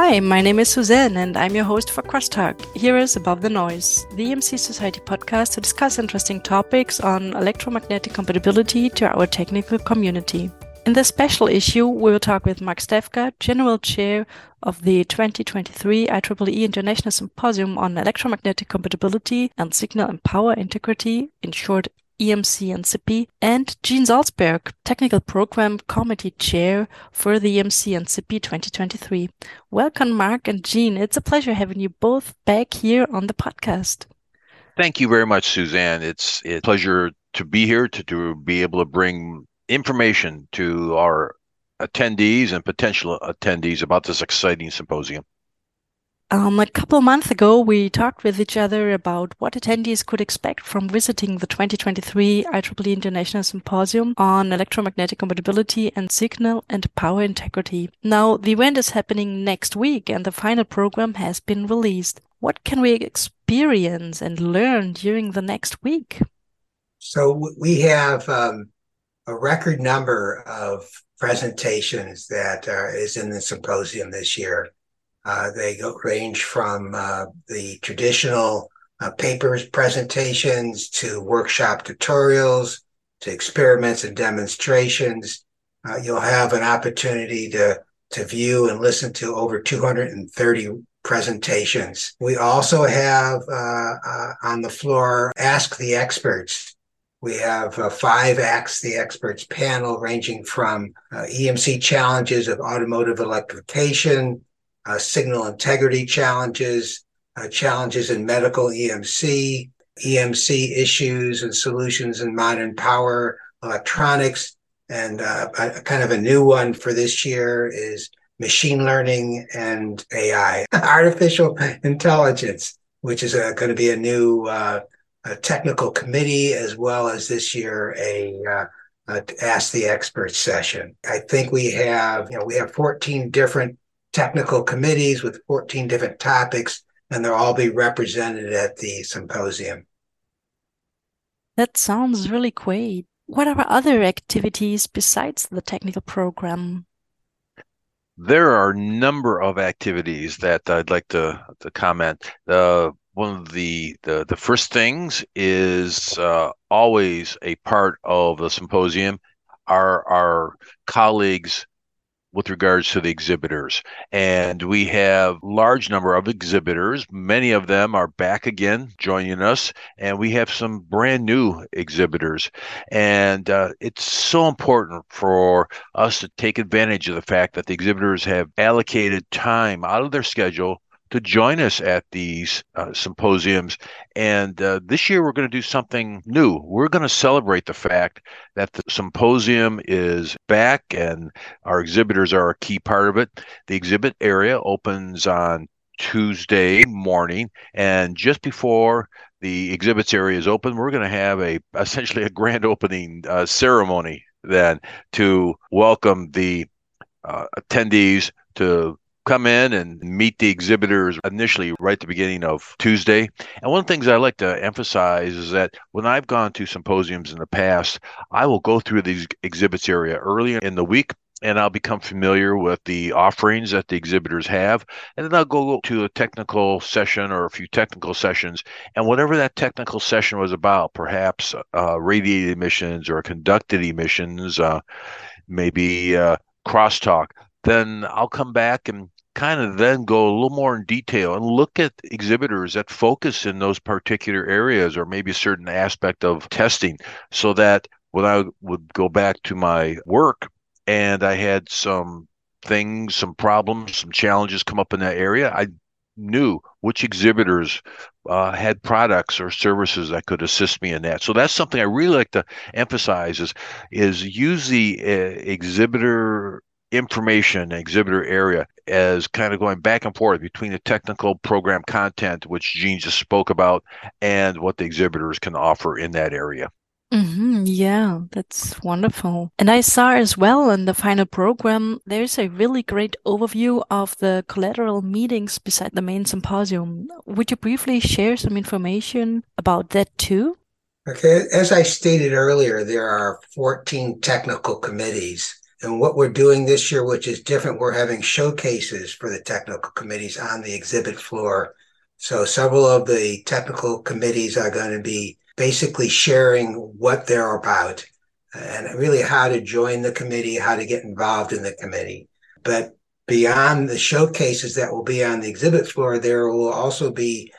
Hi, my name is Suzanne, and I'm your host for Crosstalk. Here is Above the Noise, the EMC Society podcast to discuss interesting topics on electromagnetic compatibility to our technical community. In this special issue, we will talk with Mark Steffka, General Chair of the 2023 IEEE International Symposium on Electromagnetic Compatibility and Signal and Power Integrity, in short EMC and Gene Saltzberg, Technical Program Committee Chair for the EMC and SIPI 2023. Welcome, Mark and Gene. It's a pleasure having you both back here on the podcast. Thank you very much, Suzanne. It's, it's a pleasure to be here to, to be able to bring information to our attendees and potential attendees about this exciting symposium. Um, a couple months ago, we talked with each other about what attendees could expect from visiting the 2023 IEEE International Symposium on Electromagnetic Compatibility and Signal and Power Integrity. Now, the event is happening next week and the final program has been released. What can we experience and learn during the next week? So, we have um, a record number of presentations that uh, is in the symposium this year. Uh, they go, range from uh, the traditional uh, papers presentations to workshop tutorials to experiments and demonstrations. Uh, you'll have an opportunity to to view and listen to over 230 presentations. We also have uh, uh, on the floor Ask the Experts. We have five Ask the Experts panel ranging from EMC challenges of automotive electrification uh, signal integrity challenges, uh, challenges in medical EMC, EMC issues and solutions in modern power electronics. And uh, a, kind of a new one for this year is machine learning and AI, artificial intelligence, which is going to be a new uh, a technical committee as well as this year a uh, ask the experts session. I think we have, you know, we have 14 different technical committees with 14 different topics, and they'll all be represented at the symposium. That sounds really great. What are other activities besides the technical program? There are a number of activities that I'd like to, to comment. Uh, one of the, the, the first things is uh, always a part of the symposium are our colleagues with regards to the exhibitors. And we have large number of exhibitors. Many of them are back again joining us, and we have some brand new exhibitors. And uh, it's so important for us to take advantage of the fact that the exhibitors have allocated time out of their schedule to join us at these uh, symposiums. And uh, this year, we're going to do something new. We're going to celebrate the fact that the symposium is back and our exhibitors are a key part of it. The exhibit area opens on Tuesday morning, and just before the exhibits area is open, we're going to have a essentially a grand opening uh, ceremony then to welcome the uh, attendees to come in and meet the exhibitors initially right at the beginning of Tuesday. And one of the things I like to emphasize is that when I've gone to symposiums in the past, I will go through these exhibits area early in the week and I'll become familiar with the offerings that the exhibitors have. And then I'll go to a technical session or a few technical sessions. And whatever that technical session was about, perhaps uh, radiated emissions or conducted emissions, uh, maybe uh, crosstalk, then I'll come back and kind of then go a little more in detail and look at exhibitors that focus in those particular areas or maybe a certain aspect of testing so that when I would go back to my work and I had some things, some problems, some challenges come up in that area, I knew which exhibitors uh, had products or services that could assist me in that. So that's something I really like to emphasize is is use the uh, exhibitor information exhibitor area as kind of going back and forth between the technical program content, which Gene just spoke about, and what the exhibitors can offer in that area. Mm-hmm, yeah, that's wonderful. And I saw as well in the final program, there's a really great overview of the collateral meetings beside the main symposium. Would you briefly share some information about that too? Okay, as I stated earlier, there are 14 technical committees And what we're doing this year, which is different, we're having showcases for the technical committees on the exhibit floor. So several of the technical committees are going to be basically sharing what they're about and really how to join the committee, how to get involved in the committee. But beyond the showcases that will be on the exhibit floor, there will also be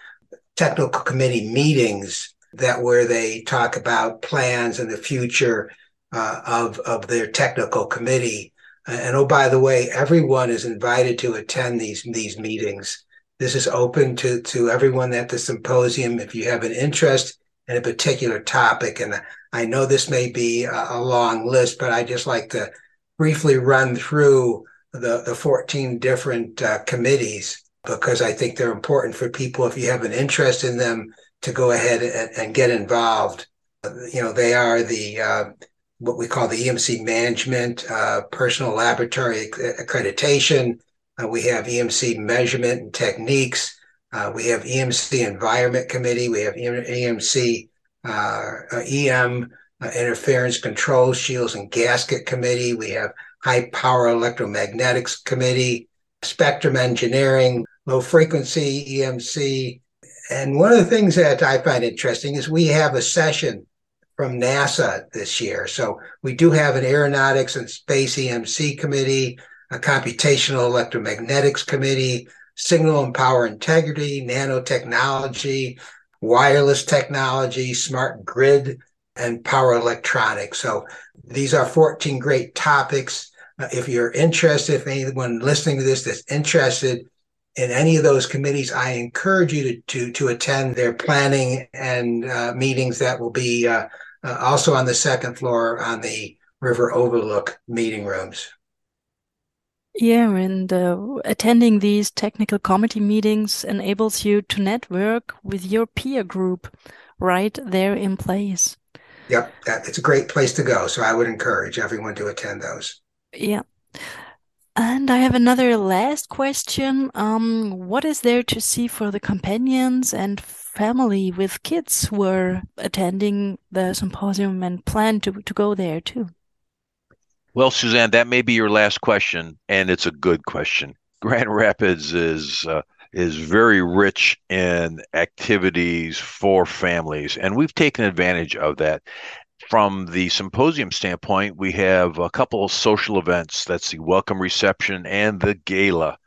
technical committee meetings that where they talk about plans and the future uh, of of their technical committee. And oh, by the way, everyone is invited to attend these these meetings. This is open to to everyone at the symposium. If you have an interest in a particular topic, and I know this may be a, long list, but I just like to briefly run through the the 14 different uh, committees because I think they're important for people if you have an interest in them to go ahead and, and get involved. You know, they are the uh, what we call the EMC management, uh, personal laboratory accreditation. Uh, we have EMC measurement and techniques. Uh, we have EMC environment committee. We have EMC uh, EM uh, interference control shields and gasket committee. We have high power electromagnetics committee, spectrum engineering, low frequency EMC. And one of the things that I find interesting is we have a session from NASA this year. So we do have an aeronautics and space EMC committee, a computational electromagnetics committee, signal and power integrity, nanotechnology, wireless technology, smart grid, and power electronics. So these are 14 great topics. Uh, if you're interested, if anyone listening to this that's interested in any of those committees, I encourage you to to, to attend their planning and uh, meetings that will be uh, uh, also on the second floor on the river overlook meeting rooms. Yeah, and uh, attending these technical committee meetings enables you to network with your peer group right there in place. Yep, that, it's a great place to go. So I would encourage everyone to attend those. Yeah. And I have another last question. Um, what is there to see for the companions and family with kids who are attending the symposium and plan to, to go there too? Well, Suzanne, that may be your last question, and it's a good question. Grand Rapids is uh, is very rich in activities for families, and we've taken advantage of that. From the symposium standpoint, we have a couple of social events. That's the welcome reception and the gala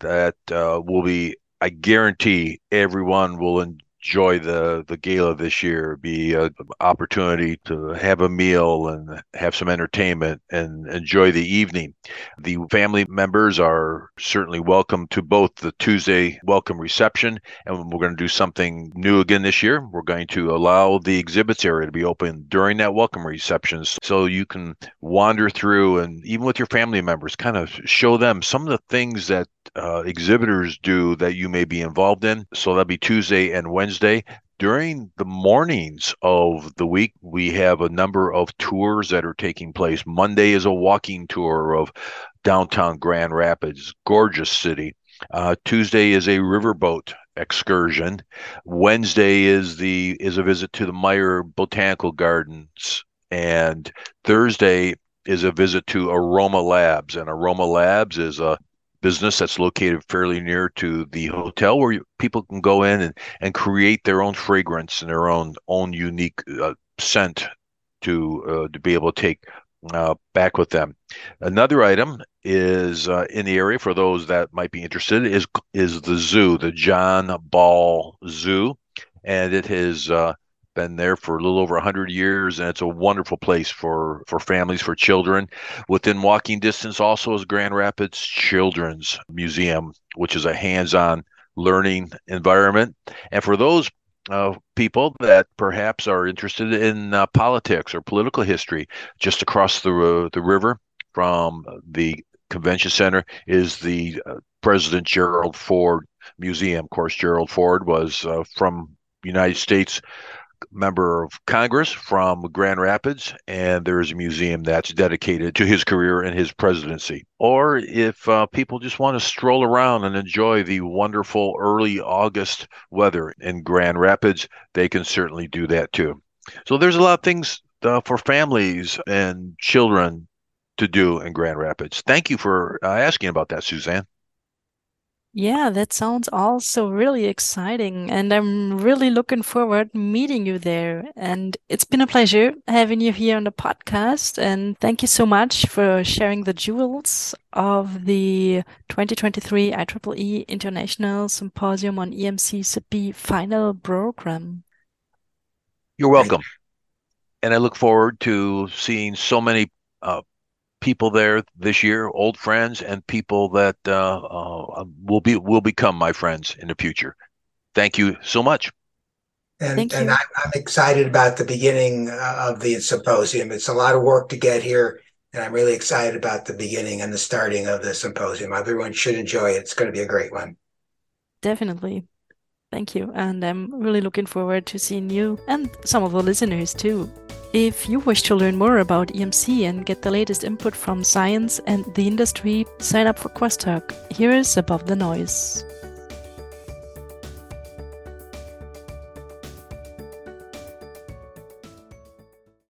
that uh, will be I guarantee everyone will enjoy the the gala this year be an opportunity to have a meal and have some entertainment and enjoy the evening. The family members are certainly welcome to both the tuesday welcome reception and we're going to do something new again this year we're going to allow the exhibits area to be open during that welcome receptions so you can wander through and even with your family members kind of show them some of the things that uh, exhibitors do that you may be involved in. So that'll be Tuesday and Wednesday. During the mornings of the week, we have a number of tours that are taking place. Monday is a walking tour of downtown Grand Rapids, gorgeous city. Uh, Tuesday is a riverboat excursion. Wednesday is the is a visit to the Meijer Botanical Gardens, and Thursday is a visit to Aroma Labs. And Aroma Labs is a business that's located fairly near to the hotel where you, people can go in and, and create their own fragrance and their own own unique uh, scent to uh, to be able to take uh, back with them. Another item is uh, in the area for those that might be interested is is the zoo, the John Ball Zoo, and it has uh, been there for a little over 100 years and it's a wonderful place for for families for children. Within walking distance also is grand rapids children's museum which is a hands-on learning environment. And for those uh, people that perhaps are interested in uh, politics or political history just across the uh, the river from the convention center is the uh, president gerald ford museum. Of course gerald ford was uh, from united states member of Congress from Grand Rapids, and there's a museum that's dedicated to his career and his presidency. Or if uh, people just want to stroll around and enjoy the wonderful early August weather in Grand Rapids, they can certainly do that too. So there's a lot of things uh, for families and children to do in Grand Rapids. Thank you for uh, asking about that, Suzanne. Yeah, that sounds also really exciting, and I'm really looking forward meeting you there. And it's been a pleasure having you here on the podcast. And thank you so much for sharing the jewels of the 2023 IEEE International Symposium on EMC SIP final program. You're welcome. And I look forward to seeing so many uh, people there this year, old friends, and people that uh, uh, will be will become my friends in the future. Thank you so much. And, Thank and I, I'm excited about the beginning uh, of the symposium. It's a lot of work to get here, and I'm really excited about the beginning and the starting of the symposium. Everyone should enjoy it. It's going to be a great one. Definitely. Thank you. And I'm really looking forward to seeing you and some of the listeners too. If you wish to learn more about EMC and get the latest input from science and the industry, sign up for Crosstalk. Here is Above the Noise.